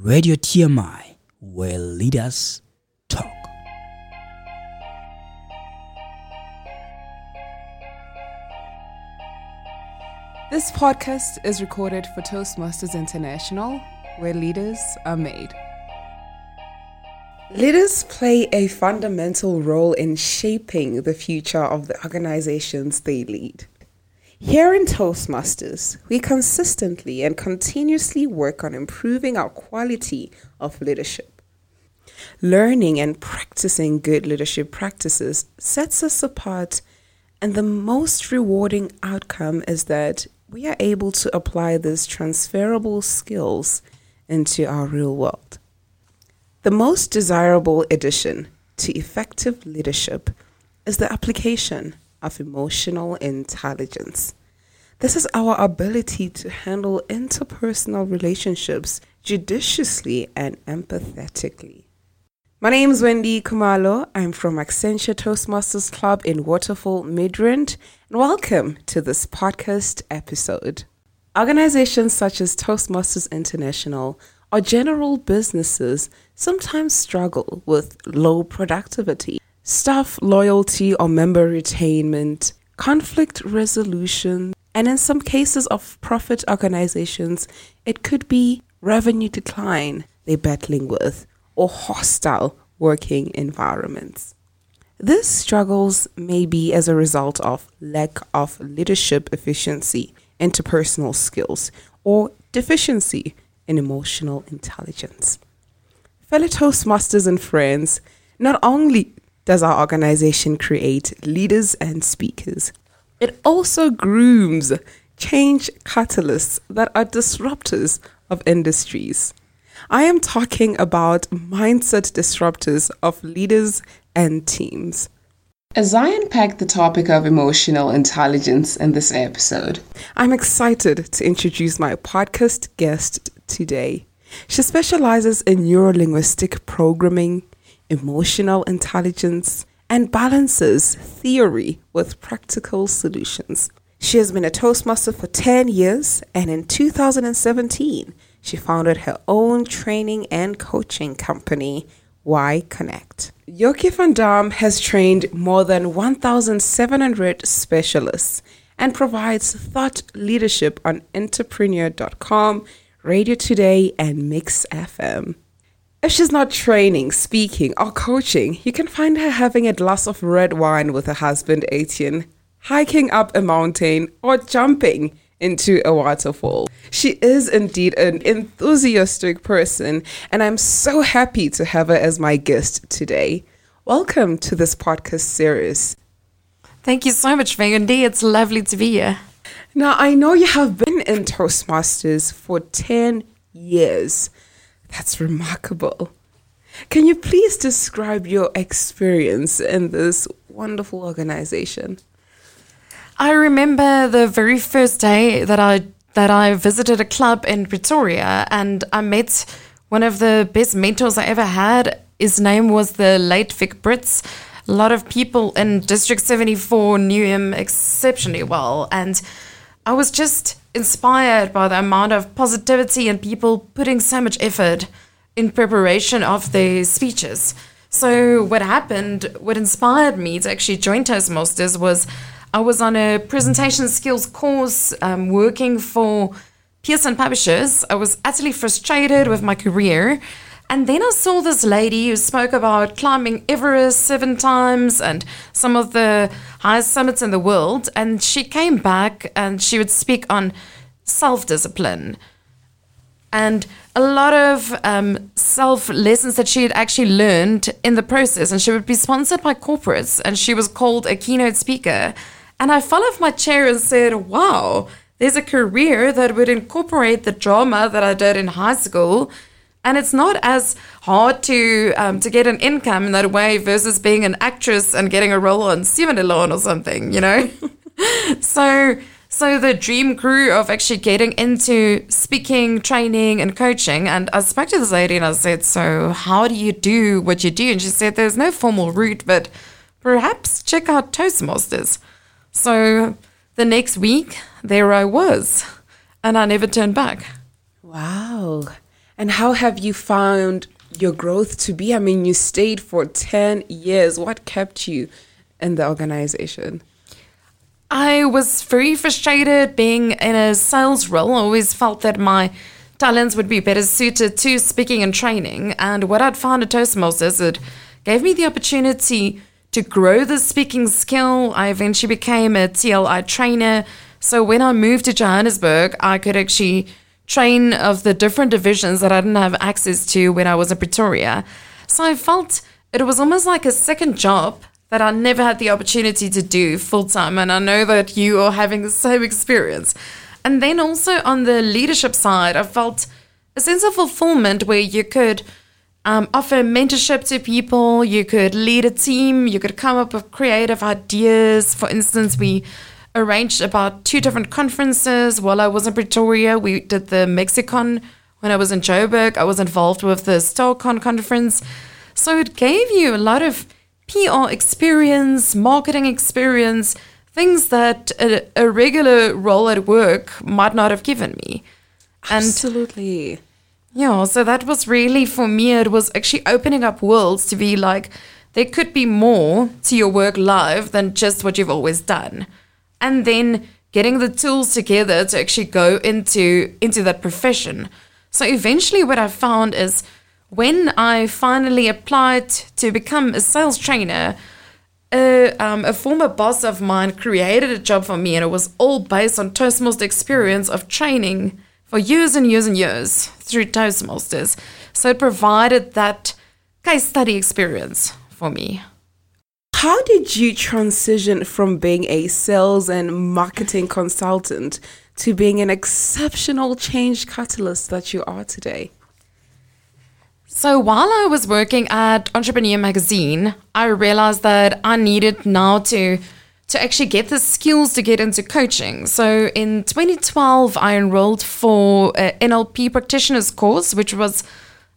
Radio TMI, where leaders talk. This podcast is recorded for Toastmasters International, where leaders are made. Leaders play a fundamental role in shaping the future of the organizations they lead. Here in Toastmasters, we consistently and continuously work on improving our quality of leadership. Learning and practicing good leadership practices sets us apart, and the most rewarding outcome is that we are able to apply these transferable skills into our real world. The most desirable addition to effective leadership is the application of emotional intelligence. This is our ability to handle interpersonal relationships judiciously and empathetically. My name is Wendy Kumalo. I'm from Accenture Toastmasters Club in Waterfall, Midrand, and welcome to this podcast episode. Organizations such as Toastmasters International or general businesses sometimes struggle with low productivity staff loyalty or member retainment, conflict resolution, and in some cases of profit organizations, it could be revenue decline they're battling with or hostile working environments. These struggles may be as a result of lack of leadership efficiency, interpersonal skills, or deficiency in emotional intelligence. Fellow Toastmasters and friends, not only does our organization create leaders and speakers? It also grooms change catalysts that are disruptors of industries. I am talking about mindset disruptors of leaders and teams. As I unpack the topic of emotional intelligence in this episode, I'm excited to introduce my podcast guest today. She specializes in neurolinguistic programming, emotional intelligence, and balances theory with practical solutions. She has been a Toastmaster for 10 years, and in 2017, she founded her own training and coaching company, Y Connect. Yoki van Dam has trained more than 1,700 specialists and provides thought leadership on entrepreneur.com, Radio Today, and Mix FM. If she's not training, speaking, or coaching, you can find her having a glass of red wine with her husband Etienne, hiking up a mountain, or jumping into a waterfall. She is indeed an enthusiastic person, and I'm so happy to have her as my guest today. Welcome to this podcast series. Thank you so much, Wendy. It's lovely to be here. Now, I know you have been in Toastmasters for 10 years. That's remarkable. Can you please describe your experience in this wonderful organization? I remember the very first day that I that I visited a club in Pretoria and I met one of the best mentors I ever had. His name was the late Vic Brits. A lot of people in District 74 knew him exceptionally well and I was just inspired by the amount of positivity and people putting so much effort in preparation of their speeches. So, what happened, what inspired me to actually join Toastmasters was I was on a presentation skills course um, working for Pearson Publishers. I was utterly frustrated with my career. And then I saw this lady who spoke about climbing Everest seven times and some of the highest summits in the world. And she came back and she would speak on self discipline and a lot of um, self lessons that she had actually learned in the process. And she would be sponsored by corporates and she was called a keynote speaker. And I fell off my chair and said, wow, there's a career that would incorporate the drama that I did in high school and it's not as hard to um, to get an income in that way versus being an actress and getting a role on Seven Alone or something, you know. so so the dream grew of actually getting into speaking, training, and coaching. And I spoke to this lady and I said, "So how do you do what you do?" And she said, "There's no formal route, but perhaps check out Toastmasters." So the next week, there I was, and I never turned back. Wow. And how have you found your growth to be? I mean, you stayed for 10 years. What kept you in the organization? I was very frustrated being in a sales role. I always felt that my talents would be better suited to speaking and training. And what I'd found at Toastmasters, it gave me the opportunity to grow the speaking skill. I eventually became a TLI trainer. So when I moved to Johannesburg, I could actually train of the different divisions that I didn't have access to when I was in Pretoria. So I felt it was almost like a second job that I never had the opportunity to do full time. And I know that you are having the same experience. And then also on the leadership side, I felt a sense of fulfillment where you could um, offer mentorship to people, you could lead a team, you could come up with creative ideas. For instance, we arranged about two different conferences while I was in Pretoria. We did the Mexicon when I was in Joburg. I was involved with the StarCon conference. So it gave you a lot of PR experience, marketing experience, things that a, a regular role at work might not have given me. And Absolutely. Yeah, so that was really for me, it was actually opening up worlds to be like, there could be more to your work life than just what you've always done. And then getting the tools together to actually go into into that profession. So eventually what I found is when I finally applied to become a sales trainer, a, um, a former boss of mine created a job for me, and it was all based on Toastmasters experience of training for years and years and years through Toastmasters. So it provided that case study experience for me. How did you transition from being a sales and marketing consultant to being an exceptional change catalyst that you are today? So while I was working at Entrepreneur Magazine, I realized that I needed now to to actually get the skills to get into coaching. So in 2012, I enrolled for an NLP practitioners course, which was,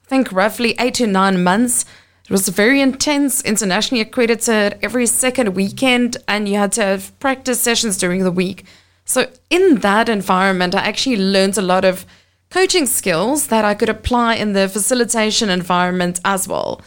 I think, roughly eight to nine months. It was very intense, internationally accredited every second weekend, and you had to have practice sessions during the week. So in that environment, I actually learned a lot of coaching skills that I could apply in the facilitation environment as well,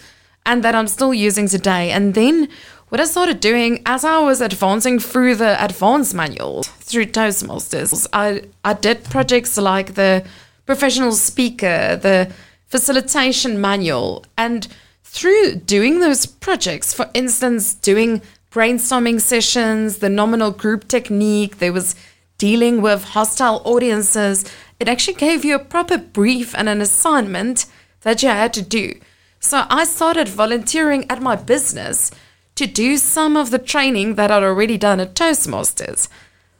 and that I'm still using today. And then what I started doing as I was advancing through the advanced manual through Toastmasters, I, I did projects like the professional speaker, the facilitation manual, and through doing those projects, for instance, doing brainstorming sessions, the nominal group technique, there was dealing with hostile audiences, it actually gave you a proper brief and an assignment that you had to do. So I started volunteering at my business to do some of the training that I'd already done at Toastmasters.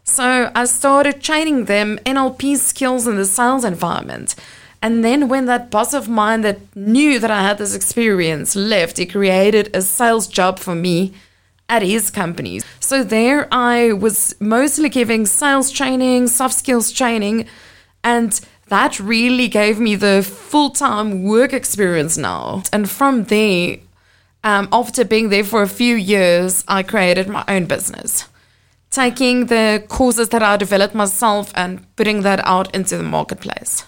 So I started training them NLP skills in the sales environment. And then when that boss of mine that knew that I had this experience left, he created a sales job for me at his company. So there I was mostly giving sales training, soft skills training, and that really gave me the full time work experience now. And from there, um, after being there for a few years, I created my own business, taking the courses that I developed myself and putting that out into the marketplace.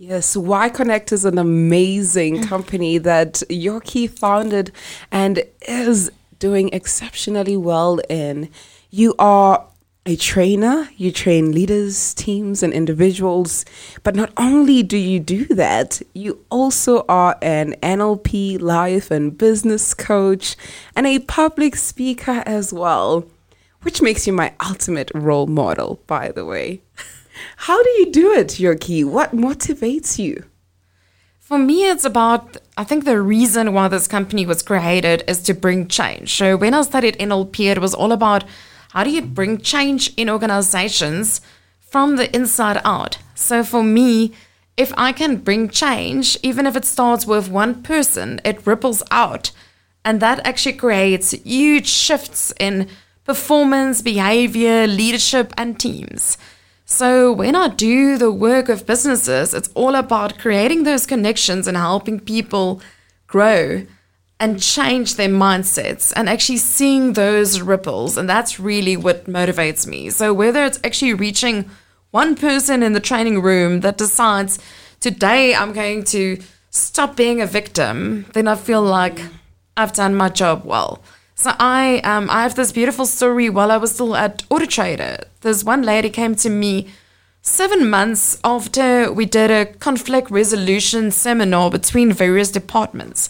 Yes, Y Connect is an amazing mm. company that Yoki founded and is doing exceptionally well in. You are a trainer, you train leaders, teams, and individuals. But not only do you do that, you also are an NLP life and business coach and a public speaker as well, which makes you my ultimate role model, by the way. How do you do it, Yoki? What motivates you? For me, it's about, I think the reason why this company was created is to bring change. So when I studied NLP, it was all about how do you bring change in organizations from the inside out? So for me, if I can bring change, even if it starts with one person, it ripples out. And that actually creates huge shifts in performance, behavior, leadership, and teams. So when I do the work of businesses, it's all about creating those connections and helping people grow and change their mindsets and actually seeing those ripples. And that's really what motivates me. So, whether it's actually reaching one person in the training room that decides today I'm going to stop being a victim, then I feel like I've done my job well. So I um I have this beautiful story while I was still at Auto Trader. This one lady came to me seven months after we did a conflict resolution seminar between various departments.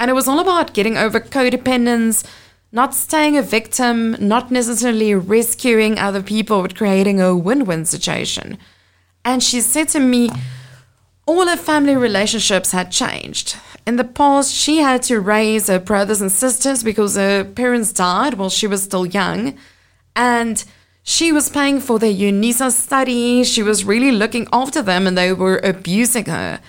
And it was all about getting over codependence, not staying a victim, not necessarily rescuing other people, but creating a win win situation. And she said to me, all her family relationships had changed. In the past, she had to raise her brothers and sisters because her parents died while she was still young. And she was paying for their UNISA study. She was really looking after them and they were abusing her.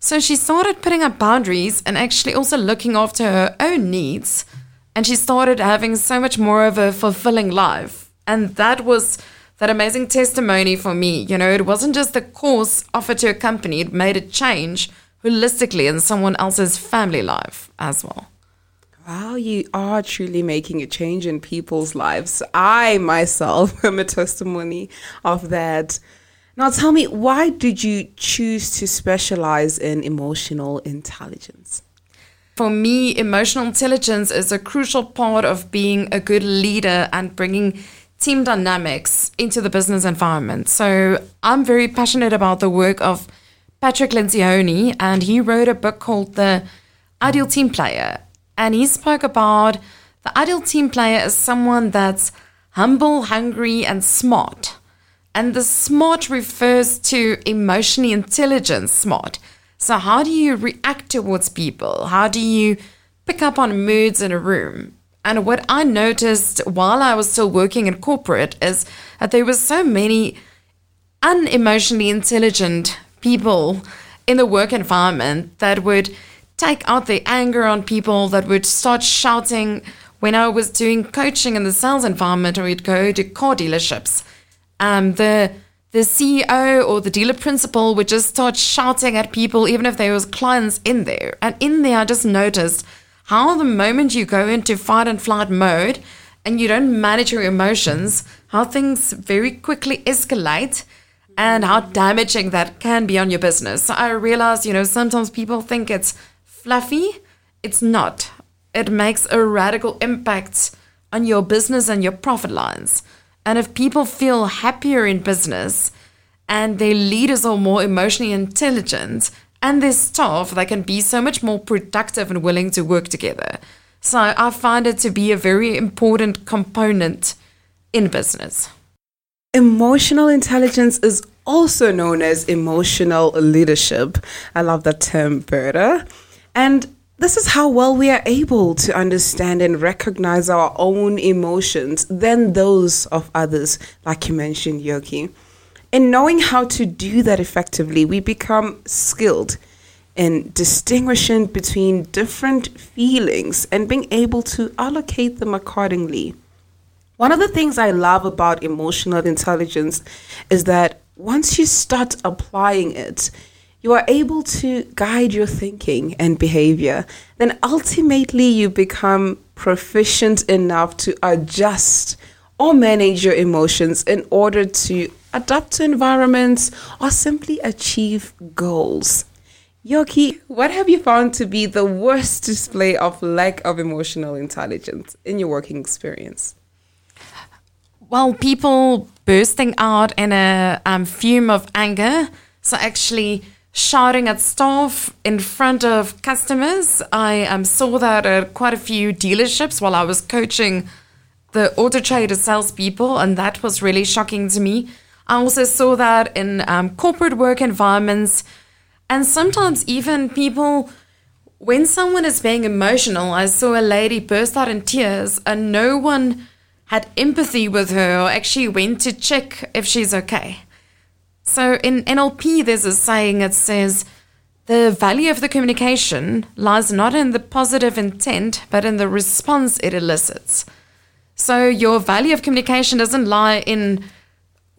So she started putting up boundaries and actually also looking after her own needs. And she started having so much more of a fulfilling life. And that was that amazing testimony for me. You know, it wasn't just the course offered to a company, it made a change holistically in someone else's family life as well. Wow, you are truly making a change in people's lives. I myself am a testimony of that. Now, tell me, why did you choose to specialize in emotional intelligence? For me, emotional intelligence is a crucial part of being a good leader and bringing team dynamics into the business environment. So I'm very passionate about the work of Patrick Lencioni, and he wrote a book called The Ideal Team Player. And he spoke about the ideal team player as someone that's humble, hungry, and smart. And the smart refers to emotionally intelligent smart. So, how do you react towards people? How do you pick up on moods in a room? And what I noticed while I was still working in corporate is that there were so many unemotionally intelligent people in the work environment that would take out their anger on people, that would start shouting. When I was doing coaching in the sales environment, or we'd go to car dealerships, um, the the CEO or the dealer principal would just start shouting at people, even if there was clients in there. And in there, I just noticed how the moment you go into fight and flight mode and you don't manage your emotions, how things very quickly escalate and how damaging that can be on your business. I realize, you know, sometimes people think it's fluffy. It's not. It makes a radical impact on your business and your profit lines. And if people feel happier in business and their leaders are more emotionally intelligent and their staff, they can be so much more productive and willing to work together. So I find it to be a very important component in business. Emotional intelligence is also known as emotional leadership. I love that term, Berta. And this is how well we are able to understand and recognize our own emotions than those of others, like you mentioned, Yoki. In knowing how to do that effectively, we become skilled in distinguishing between different feelings and being able to allocate them accordingly. One of the things I love about emotional intelligence is that once you start applying it, you are able to guide your thinking and behavior. Then ultimately, you become proficient enough to adjust or manage your emotions in order to adapt to environments or simply achieve goals. Yoki, what have you found to be the worst display of lack of emotional intelligence in your working experience? Well, people bursting out in a um, fume of anger. So, actually, shouting at staff in front of customers. I um, saw that at quite a few dealerships while I was coaching the auto trader salespeople, and that was really shocking to me. I also saw that in um, corporate work environments, and sometimes even people. When someone is being emotional, I saw a lady burst out in tears, and no one had empathy with her or actually went to check if she's okay. So in NLP, there's a saying that says, the value of the communication lies not in the positive intent, but in the response it elicits. So your value of communication doesn't lie in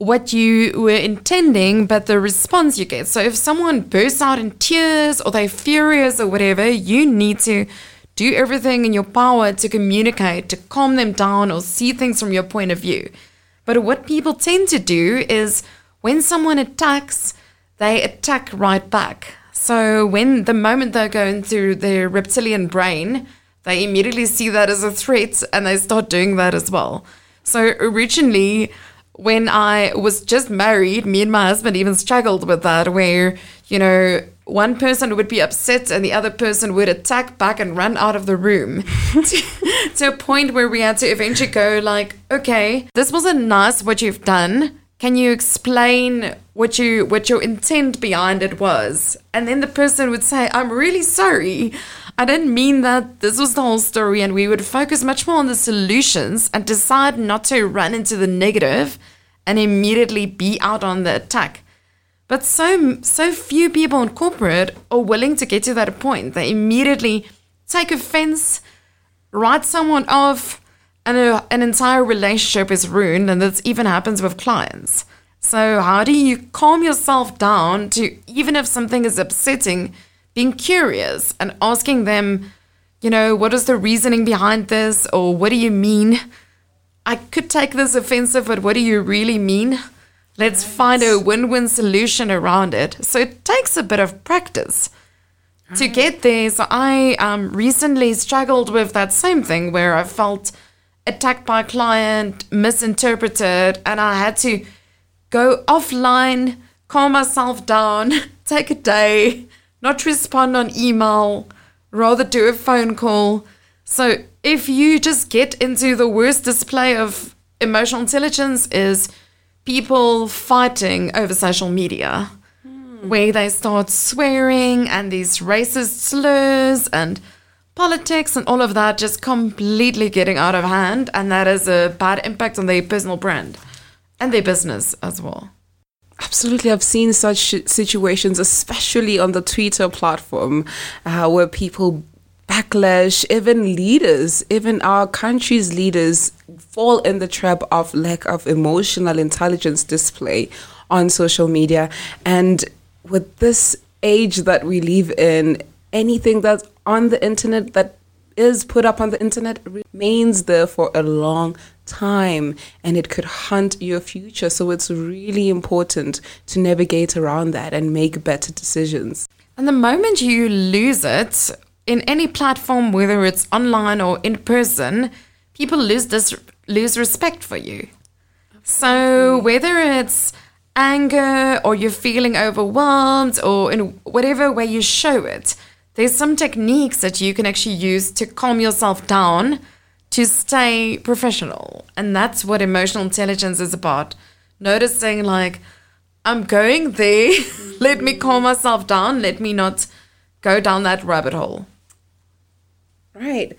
what you were intending, but the response you get. So if someone bursts out in tears or they're furious or whatever, you need to do everything in your power to communicate, to calm them down or see things from your point of view. But what people tend to do is when someone attacks, they attack right back. So when the moment they're going through their reptilian brain, they immediately see that as a threat and they start doing that as well. So originally, when I was just married, me and my husband even struggled with that, where, you know, one person would be upset and the other person would attack back and run out of the room to, to a point where we had to eventually go like okay this wasn't nice what you've done. Can you explain what you what your intent behind it was? And then the person would say i'm really sorry i didn't mean that this was the whole story and we would focus much more on the solutions and decide not to run into the negative and immediately be out on the attack but so so few people in corporate are willing to get to that point. They immediately take offense, write someone off, and a, an entire relationship is ruined. And this even happens with clients. So how do you calm yourself down to even if something is upsetting, being curious and asking them, you know, what is the reasoning behind this, or what do you mean? I could take this offensive, but what do you really mean? Let's find a win win solution around it. So it takes a bit of practice to get there. So I um, recently struggled with that same thing where I felt attacked by a client, misinterpreted, and I had to go offline, calm myself down, take a day, not respond on email, rather do a phone call. So if you just get into the worst display of emotional intelligence is people fighting over social media hmm. where they start swearing and these racist slurs and politics and all of that just completely getting out of hand and that has a bad impact on their personal brand and their business as well Absolutely, I've seen such situations, especially on the Twitter platform, uh, where people backlash, even leaders, even our country's leaders fall in the trap of lack of emotional intelligence display on social media. And with this age that we live in, anything that's on the internet that is put up on the internet remains there for a long time and it could hunt your future. So it's really important to navigate around that and make better decisions. And the moment you lose it, in any platform, whether it's online or in person, people lose this lose respect for you. So whether it's anger or you're feeling overwhelmed or in whatever way you show it, there's some techniques that you can actually use to calm yourself down to stay professional. And that's what emotional intelligence is about. Noticing like I'm going there, let me calm myself down, let me not go down that rabbit hole. Right.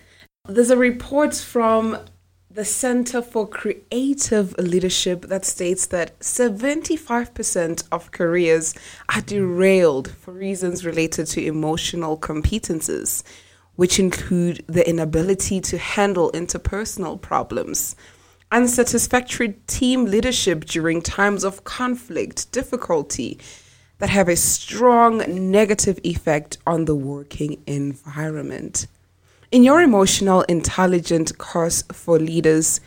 There's a report from the Center for Creative Leadership that states that 75% of careers are derailed for reasons related to emotional competences, which include the inability to handle interpersonal problems, unsatisfactory team leadership during times of conflict, difficulty, that have a strong negative effect on the working environment. In your emotional intelligent course for leaders,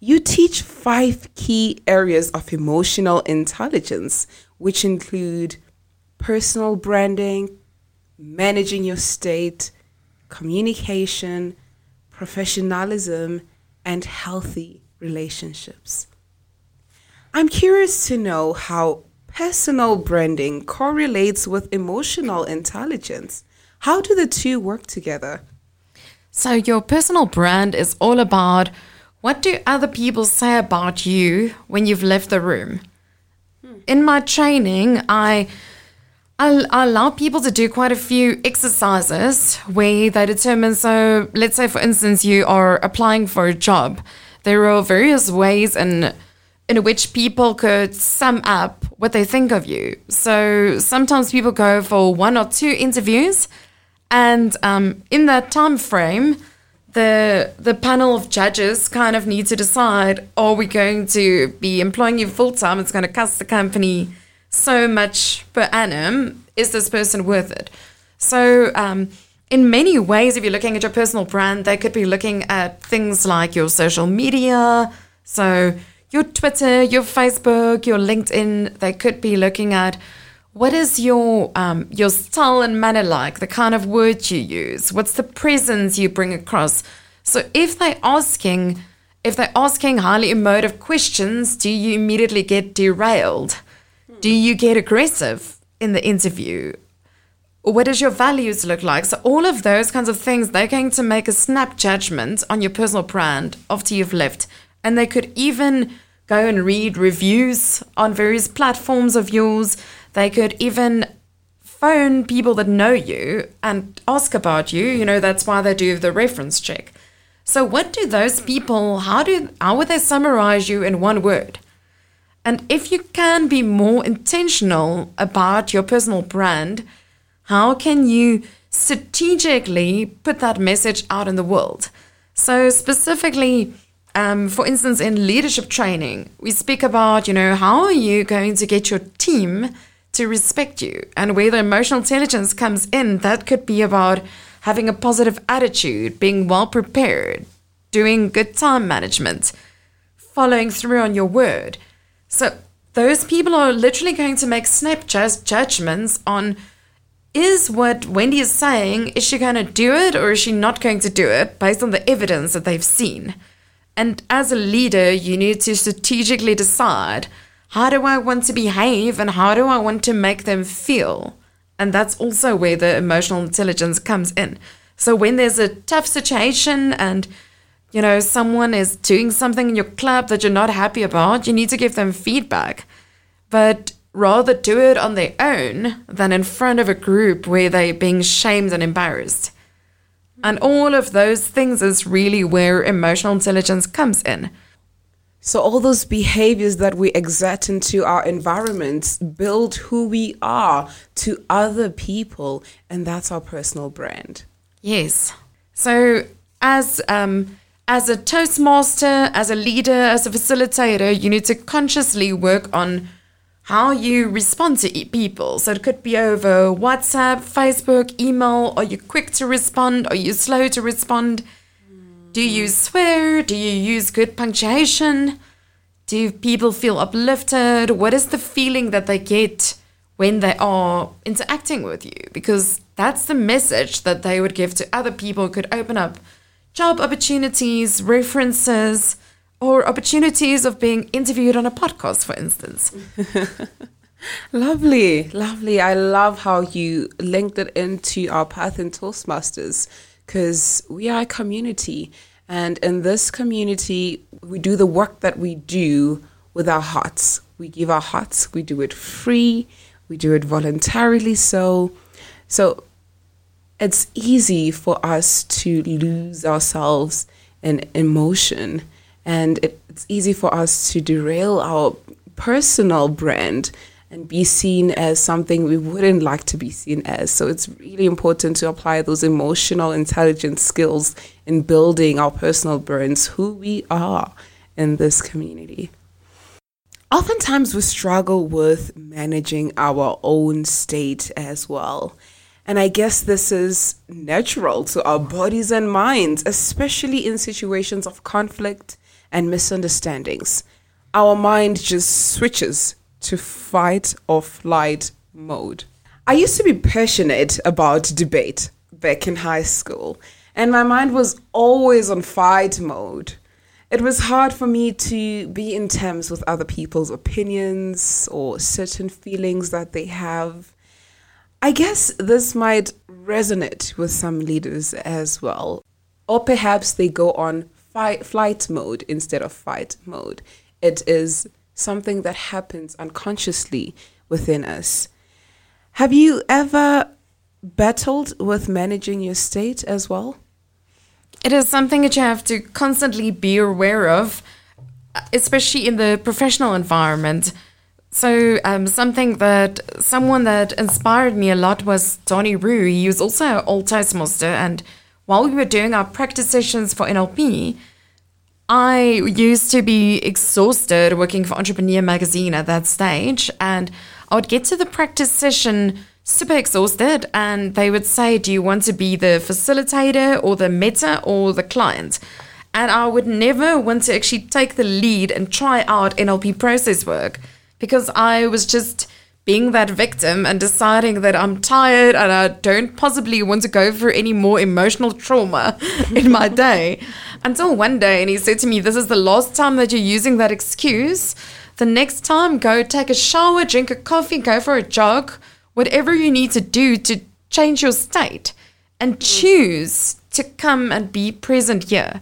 you teach five key areas of emotional intelligence, which include personal branding, managing your state, communication, professionalism, and healthy relationships. I'm curious to know how personal branding correlates with emotional intelligence. How do the two work together? So, your personal brand is all about what do other people say about you when you've left the room? Hmm. In my training, I, I, I allow people to do quite a few exercises where they determine. So, let's say, for instance, you are applying for a job. There are various ways in in which people could sum up what they think of you. So sometimes people go for one or two interviews and um, in that time frame, the the panel of judges kind of need to decide: Are we going to be employing you full time? It's going to cost the company so much per annum. Is this person worth it? So, um, in many ways, if you're looking at your personal brand, they could be looking at things like your social media, so your Twitter, your Facebook, your LinkedIn. They could be looking at what is your um, your style and manner like? The kind of words you use. What's the presence you bring across? So if they're asking, if they're asking highly emotive questions, do you immediately get derailed? Do you get aggressive in the interview? What does your values look like? So all of those kinds of things, they're going to make a snap judgment on your personal brand after you've left. And they could even go and read reviews on various platforms of yours. They could even phone people that know you and ask about you. You know, that's why they do the reference check. So what do those people how do how would they summarize you in one word? And if you can be more intentional about your personal brand, how can you strategically put that message out in the world? So specifically, um, for instance, in leadership training, we speak about, you know, how are you going to get your team to respect you? And where the emotional intelligence comes in, that could be about having a positive attitude, being well prepared, doing good time management, following through on your word. So those people are literally going to make snap judgments on is what Wendy is saying, is she going to do it or is she not going to do it based on the evidence that they've seen? And as a leader, you need to strategically decide how do I want to behave and how do I want to make them feel? And that's also where the emotional intelligence comes in. So when there's a tough situation and you know someone is doing something in your club that you're not happy about, you need to give them feedback. But rather do it on their own than in front of a group where they're being shamed and embarrassed. And all of those things is really where emotional intelligence comes in. So, all those behaviors that we exert into our environments build who we are to other people, and that's our personal brand. Yes. So, as um, as a Toastmaster, as a leader, as a facilitator, you need to consciously work on how you respond to people. So it could be over WhatsApp, Facebook, email. Are you quick to respond? Are you slow to respond? Do you swear? Do you use good punctuation? Do people feel uplifted? What is the feeling that they get when they are interacting with you? Because that's the message that they would give to other people, could open up job opportunities, references or opportunities of being interviewed on a podcast, for instance. lovely, lovely. I love how you linked it into our path in Toastmasters because we are a community. And in this community, we do the work that we do with our hearts. We give our hearts, we do it free, we do it voluntarily. So, so it's easy for us to lose ourselves in emotion and it, it's easy for us to derail our personal brand and be seen as something we wouldn't like to be seen as. So it's really important to apply those emotional intelligence skills in building our personal brands, who we are in this community. Oftentimes, we struggle with managing our own state as well. And I guess this is natural to our bodies and minds, especially in situations of conflict and misunderstandings, our mind just switches to fight or flight mode. I used to be passionate about debate back in high school, and my mind was always on fight mode. It was hard for me to be in terms with other people's opinions or certain feelings that they have. I guess this might resonate with some leaders as well. Or perhaps they go on fight, flight mode instead of fight mode. It is something that happens unconsciously within us. Have you ever battled with managing your state as well? It is something that you have to constantly be aware of, especially in the professional environment. So, um, something that someone that inspired me a lot was Donny Rue. He was also an old Toastmaster, and while we were doing our practice sessions for NLP, I used to be exhausted working for Entrepreneur Magazine at that stage, and I would get to the practice session super exhausted, and they would say, Do you want to be the facilitator or the meta or the client? And I would never want to actually take the lead and try out NLP process work because I was just being that victim and deciding that I'm tired and I don't possibly want to go through any more emotional trauma in my day. Until one day, and he said to me, This is the last time that you're using that excuse. The next time, go take a shower, drink a coffee, go for a jog, whatever you need to do to change your state and mm. choose to come and be present here.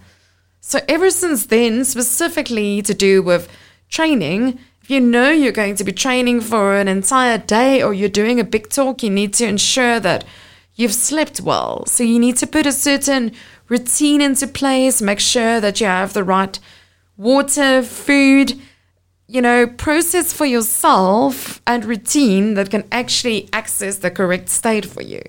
So, ever since then, specifically to do with training, you know you're going to be training for an entire day or you're doing a big talk, you need to ensure that you've slept well. So you need to put a certain routine into place, make sure that you have the right water, food, you know, process for yourself and routine that can actually access the correct state for you.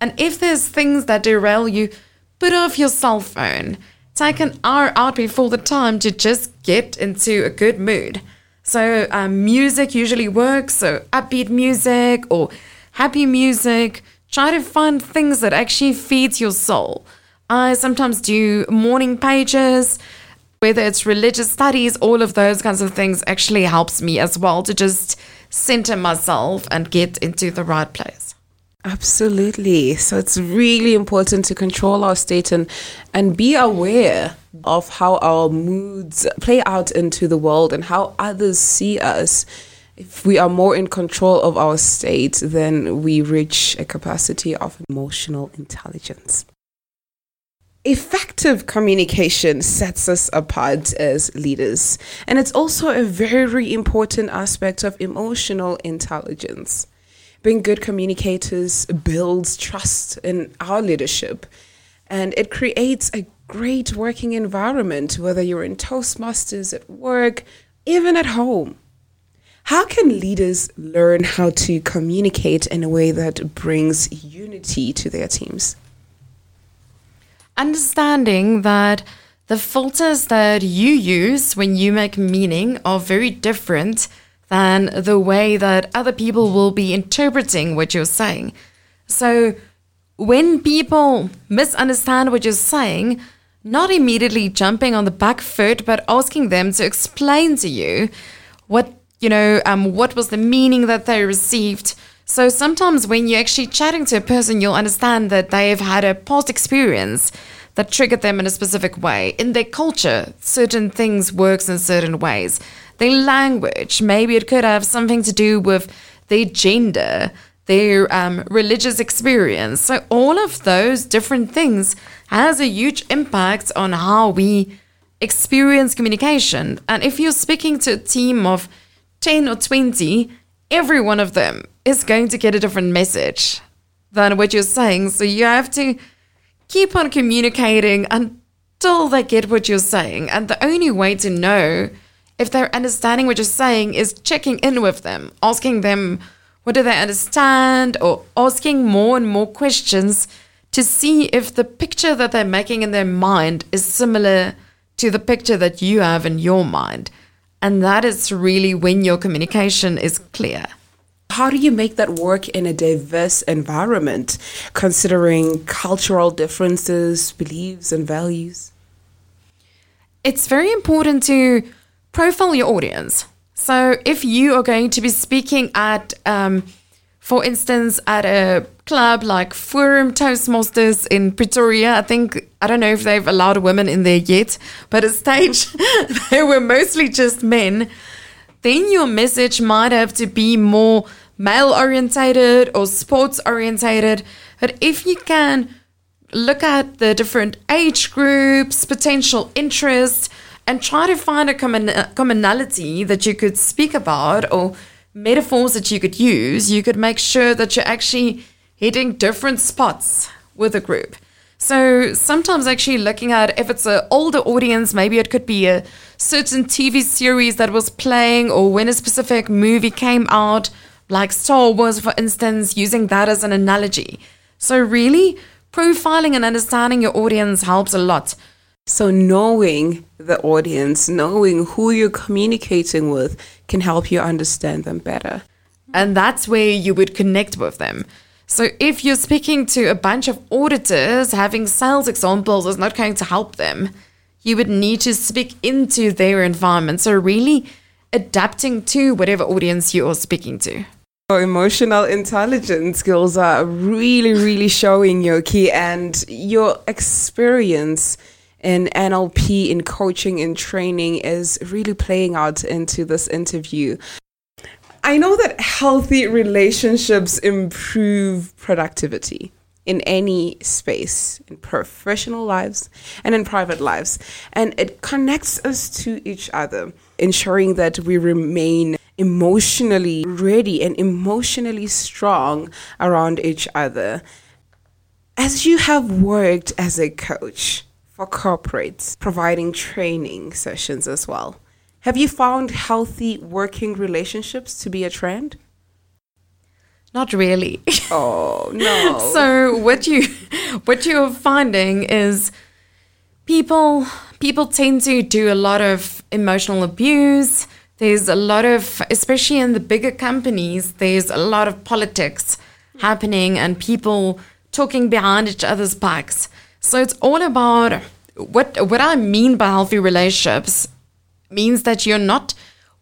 And if there's things that derail you, put off your cell phone. Take an hour out before the time to just get into a good mood. So um, music usually works. So upbeat music or happy music. Try to find things that actually feeds your soul. I sometimes do morning pages, whether it's religious studies, all of those kinds of things actually helps me as well to just center myself and get into the right place. Absolutely. So it's really important to control our state and, and be aware of how our moods play out into the world and how others see us. If we are more in control of our state, then we reach a capacity of emotional intelligence. Effective communication sets us apart as leaders, and it's also a very important aspect of emotional intelligence. Being good communicators builds trust in our leadership, and it creates a great working environment, whether you're in Toastmasters at work, even at home. How can leaders learn how to communicate in a way that brings unity to their teams? Understanding that the filters that you use when you make meaning are very different than the way that other people will be interpreting what you're saying. So, when people misunderstand what you're saying, not immediately jumping on the back foot, but asking them to explain to you what you know, um, what was the meaning that they received. So sometimes when you're actually chatting to a person, you'll understand that they have had a past experience that triggered them in a specific way. In their culture, certain things works in certain ways. Their language, maybe it could have something to do with their gender, their um, religious experience. So all of those different things has a huge impact on how we experience communication. And if you're speaking to a team of 10 or 20, every one of them is going to get a different message than what you're saying. So you have to keep on communicating until they get what you're saying. And the only way to know if they're understanding what you're saying is checking in with them, asking them what do they understand, or asking more and more questions to see if the picture that they're making in their mind is similar to the picture that you have in your mind. And that is really when your communication is clear. How do you make that work in a diverse environment, considering cultural differences, beliefs, and values? It's very important to profile your audience. So, if you are going to be speaking at, um, for instance, at a club like Forum Toastmasters in Pretoria. I think, I don't know if they've allowed women in there yet, but at stage they were mostly just men. Then your message might have to be more male orientated or sports orientated. But if you can look at the different age groups, potential interests, and try to find a common, uh, commonality that you could speak about or metaphors that you could use, you could make sure that you're actually hitting different spots with a group. So sometimes actually looking at if it's an older audience, maybe it could be a certain TV series that was playing or when a specific movie came out, like Star Wars, for instance, using that as an analogy. So really, profiling and understanding your audience helps a lot. So knowing the audience, knowing who you're communicating with can help you understand them better. And that's where you would connect with them. So if you're speaking to a bunch of auditors, having sales examples is not going to help them. You would need to speak into their environment. So really adapting to whatever audience you are speaking to. Your emotional intelligence skills are really, really showing, Yoki, and your experience in NLP, in coaching, in training is really playing out into this interview. I know that healthy relationships improve productivity in any space, in professional lives and in private lives. And it connects us to each other, ensuring that we remain emotionally ready and emotionally strong around each other. As you have worked as a coach for corporates, providing training sessions as well, have you found healthy working relationships to be a trend? Not really. Oh, no. so what you what you're finding is people people tend to do a lot of emotional abuse. There's a lot of especially in the bigger companies, there's a lot of politics happening and people talking behind each other's backs. So it's all about what what I mean by healthy relationships means that you're not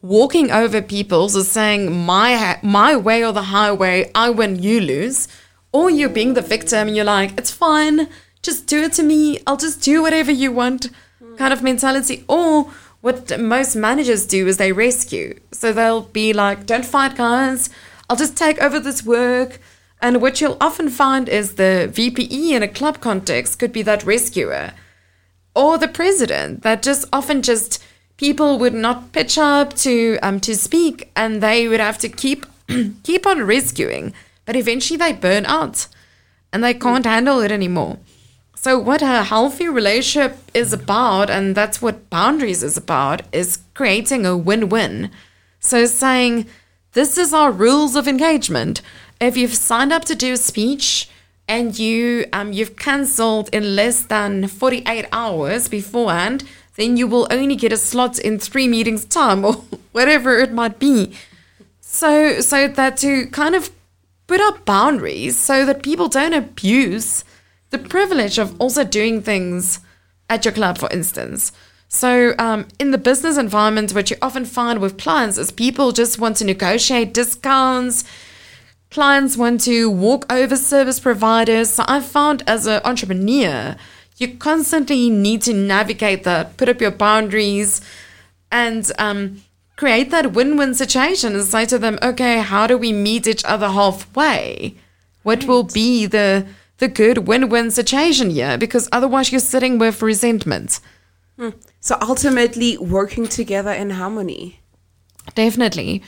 walking over people, so saying my my way or the highway, I win, you lose, or you're being the victim and you're like, it's fine, just do it to me, I'll just do whatever you want, kind of mentality. Or what most managers do is they rescue, so they'll be like, don't fight, guys, I'll just take over this work. And what you'll often find is the VPE in a club context could be that rescuer or the president that just often just people would not pitch up to um to speak and they would have to keep keep on rescuing. But eventually they burn out and they can't handle it anymore. So what a healthy relationship is about and that's what boundaries is about is creating a win-win. So saying this is our rules of engagement. If you've signed up to do a speech and you um, you've cancelled in less than 48 hours beforehand then you will only get a slot in three meetings time or whatever it might be. So so that to kind of put up boundaries so that people don't abuse the privilege of also doing things at your club, for instance. So, um, in the business environment, what you often find with clients is people just want to negotiate discounts. Clients want to walk over service providers. So, I've found as an entrepreneur, you constantly need to navigate that, put up your boundaries, and um, create that win-win situation and say to them, okay, how do we meet each other halfway? What right. will be the the good win-win situation here? Because otherwise, you're sitting with resentment. Hmm. So ultimately, working together in harmony. Definitely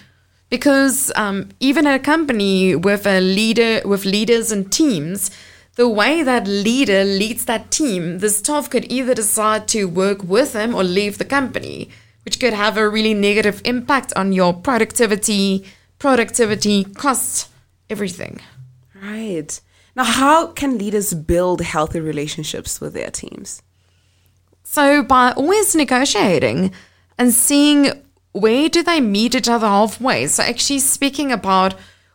because um, even at a company with a leader with leaders and teams the way that leader leads that team, the staff could either decide to work with him or leave the company, which could have a really negative impact on your productivity, productivity, costs, everything. Right. Now, how can leaders build healthy relationships with their teams? So, by always negotiating and seeing where do they meet each other halfway. So, actually speaking about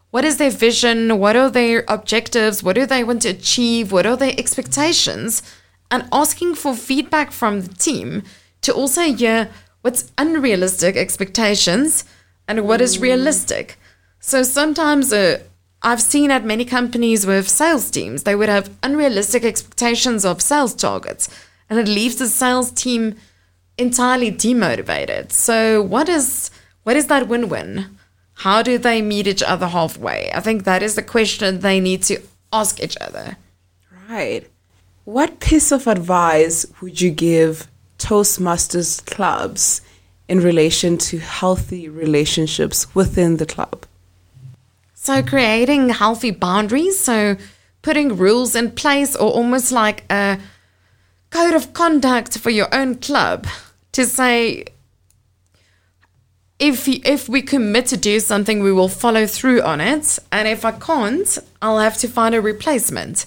what is their vision? What are their objectives? What do they want to achieve? What are their expectations? And asking for feedback from the team to also hear what's unrealistic expectations and what is realistic. So sometimes uh, I've seen at many companies with sales teams, they would have unrealistic expectations of sales targets, and it leaves the sales team entirely demotivated. So what is what is that win-win? How do they meet each other halfway? I think that is the question they need to ask each other. Right. What piece of advice would you give Toastmasters clubs in relation to healthy relationships within the club? So, creating healthy boundaries, so putting rules in place, or almost like a code of conduct for your own club to say, if if we commit to do something, we will follow through on it, and if I can't, I'll have to find a replacement.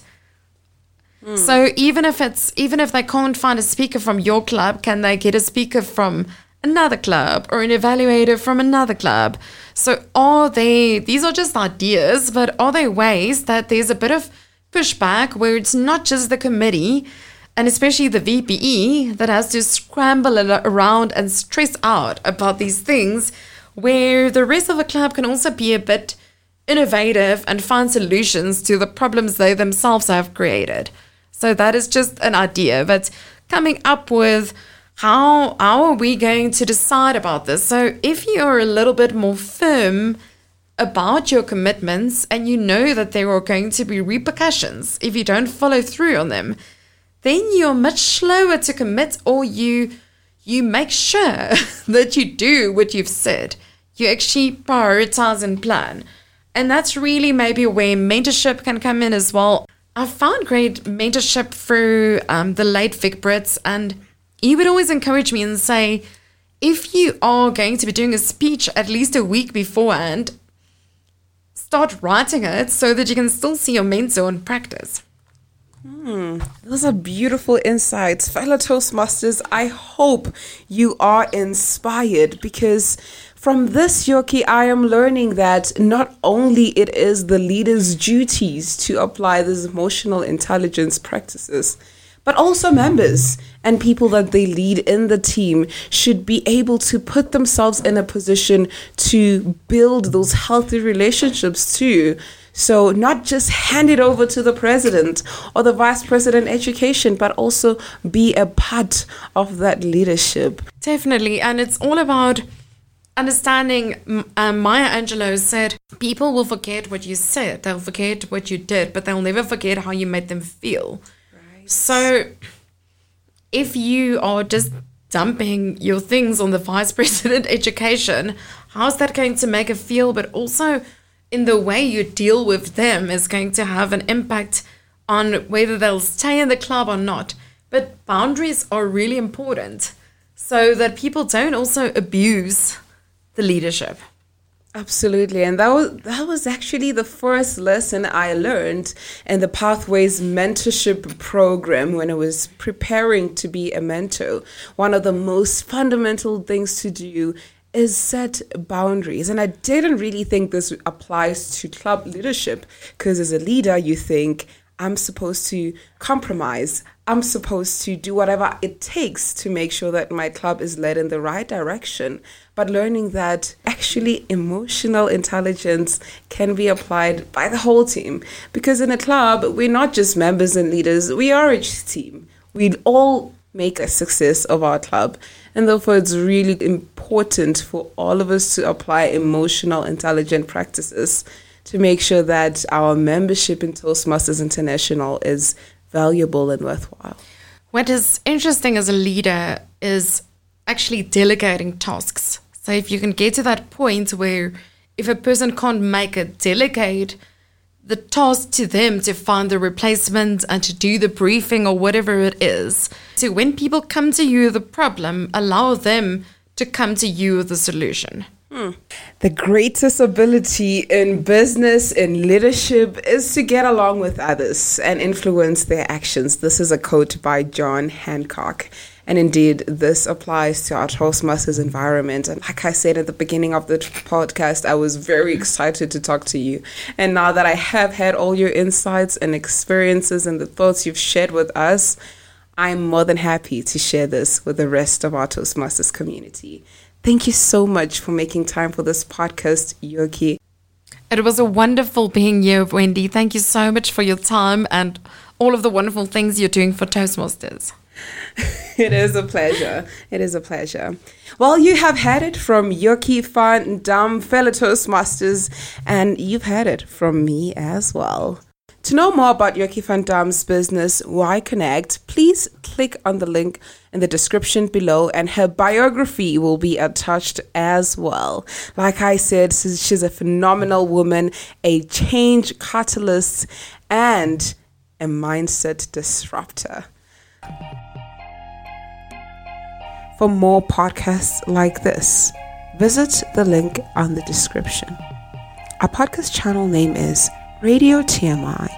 Mm. So even if it's even if they can't find a speaker from your club, can they get a speaker from another club or an evaluator from another club? So are they these are just ideas, but are there ways that there's a bit of pushback where it's not just the committee and especially the VPE that has to scramble around and stress out about these things, where the rest of the club can also be a bit innovative and find solutions to the problems they themselves have created. So that is just an idea, but coming up with how how are we going to decide about this? So if you're a little bit more firm about your commitments and you know that there are going to be repercussions if you don't follow through on them, then you're much slower to commit or you you make sure that you do what you've said. You actually prioritize and plan. And that's really maybe where mentorship can come in as well. I found great mentorship through um, the late Vic Brits, and he would always encourage me and say, if you are going to be doing a speech at least a week beforehand, start writing it so that you can still see your mentor in practice. Hmm, those are beautiful insights. Fellow Toastmasters, I hope you are inspired because from this Yoki, I am learning that not only it is the leader's duties to apply these emotional intelligence practices, but also members and people that they lead in the team should be able to put themselves in a position to build those healthy relationships too. So, not just hand it over to the president or the vice president education, but also be a part of that leadership. Definitely. And it's all about understanding. Um, Maya Angelou said, People will forget what you said, they'll forget what you did, but they'll never forget how you made them feel. So, if you are just dumping your things on the vice president education, how's that going to make it feel? But also, in the way you deal with them is going to have an impact on whether they'll stay in the club or not. But boundaries are really important so that people don't also abuse the leadership. Absolutely, and that was that was actually the first lesson I learned in the Pathways mentorship program when I was preparing to be a mentor. One of the most fundamental things to do is set boundaries, and I didn't really think this applies to club leadership because as a leader, you think I'm supposed to compromise. I'm supposed to do whatever it takes to make sure that my club is led in the right direction. But learning that actually emotional intelligence can be applied by the whole team. Because in a club, we're not just members and leaders, we are a team. We all make a success of our club. And therefore, it's really important for all of us to apply emotional intelligent practices to make sure that our membership in Toastmasters International is valuable and worthwhile. What is interesting as a leader is actually delegating tasks. So if you can get to that point where if a person can't make it, delegate the task to them to find the replacement and to do the briefing or whatever it is. So when people come to you with a problem, allow them to come to you with a solution. Hmm. The greatest ability in business, in leadership, is to get along with others and influence their actions. This is a quote by John Hancock. And indeed, this applies to our Toastmasters environment. And like I said at the beginning of the podcast, I was very excited to talk to you. And now that I have had all your insights and experiences and the thoughts you've shared with us, I'm more than happy to share this with the rest of our Toastmasters community. Thank you so much for making time for this podcast, Yoki. It was a wonderful being here, Wendy. Thank you so much for your time and all of the wonderful things you're doing for Toastmasters. It is a pleasure. It is a pleasure. Well, you have had it from Yoki Van Dam, fellow Toastmasters, and you've had it from me as well. To know more about Yoki Van Dam's business, Why Connect, please click on the link in the description below, and her biography will be attached as well. Like I said, she's she's a phenomenal woman, a change catalyst, and a mindset disruptor. For more podcasts like this, visit the link on the description. Our podcast channel name is Radio TMI,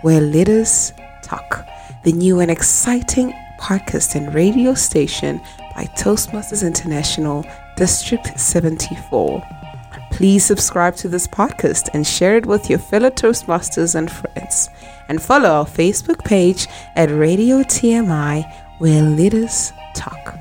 where leaders talk, the new and exciting podcast and radio station by Toastmasters International, District 74. Please subscribe to this podcast and share it with your fellow Toastmasters and friends. And follow our Facebook page at Radio TMI, where leaders talk.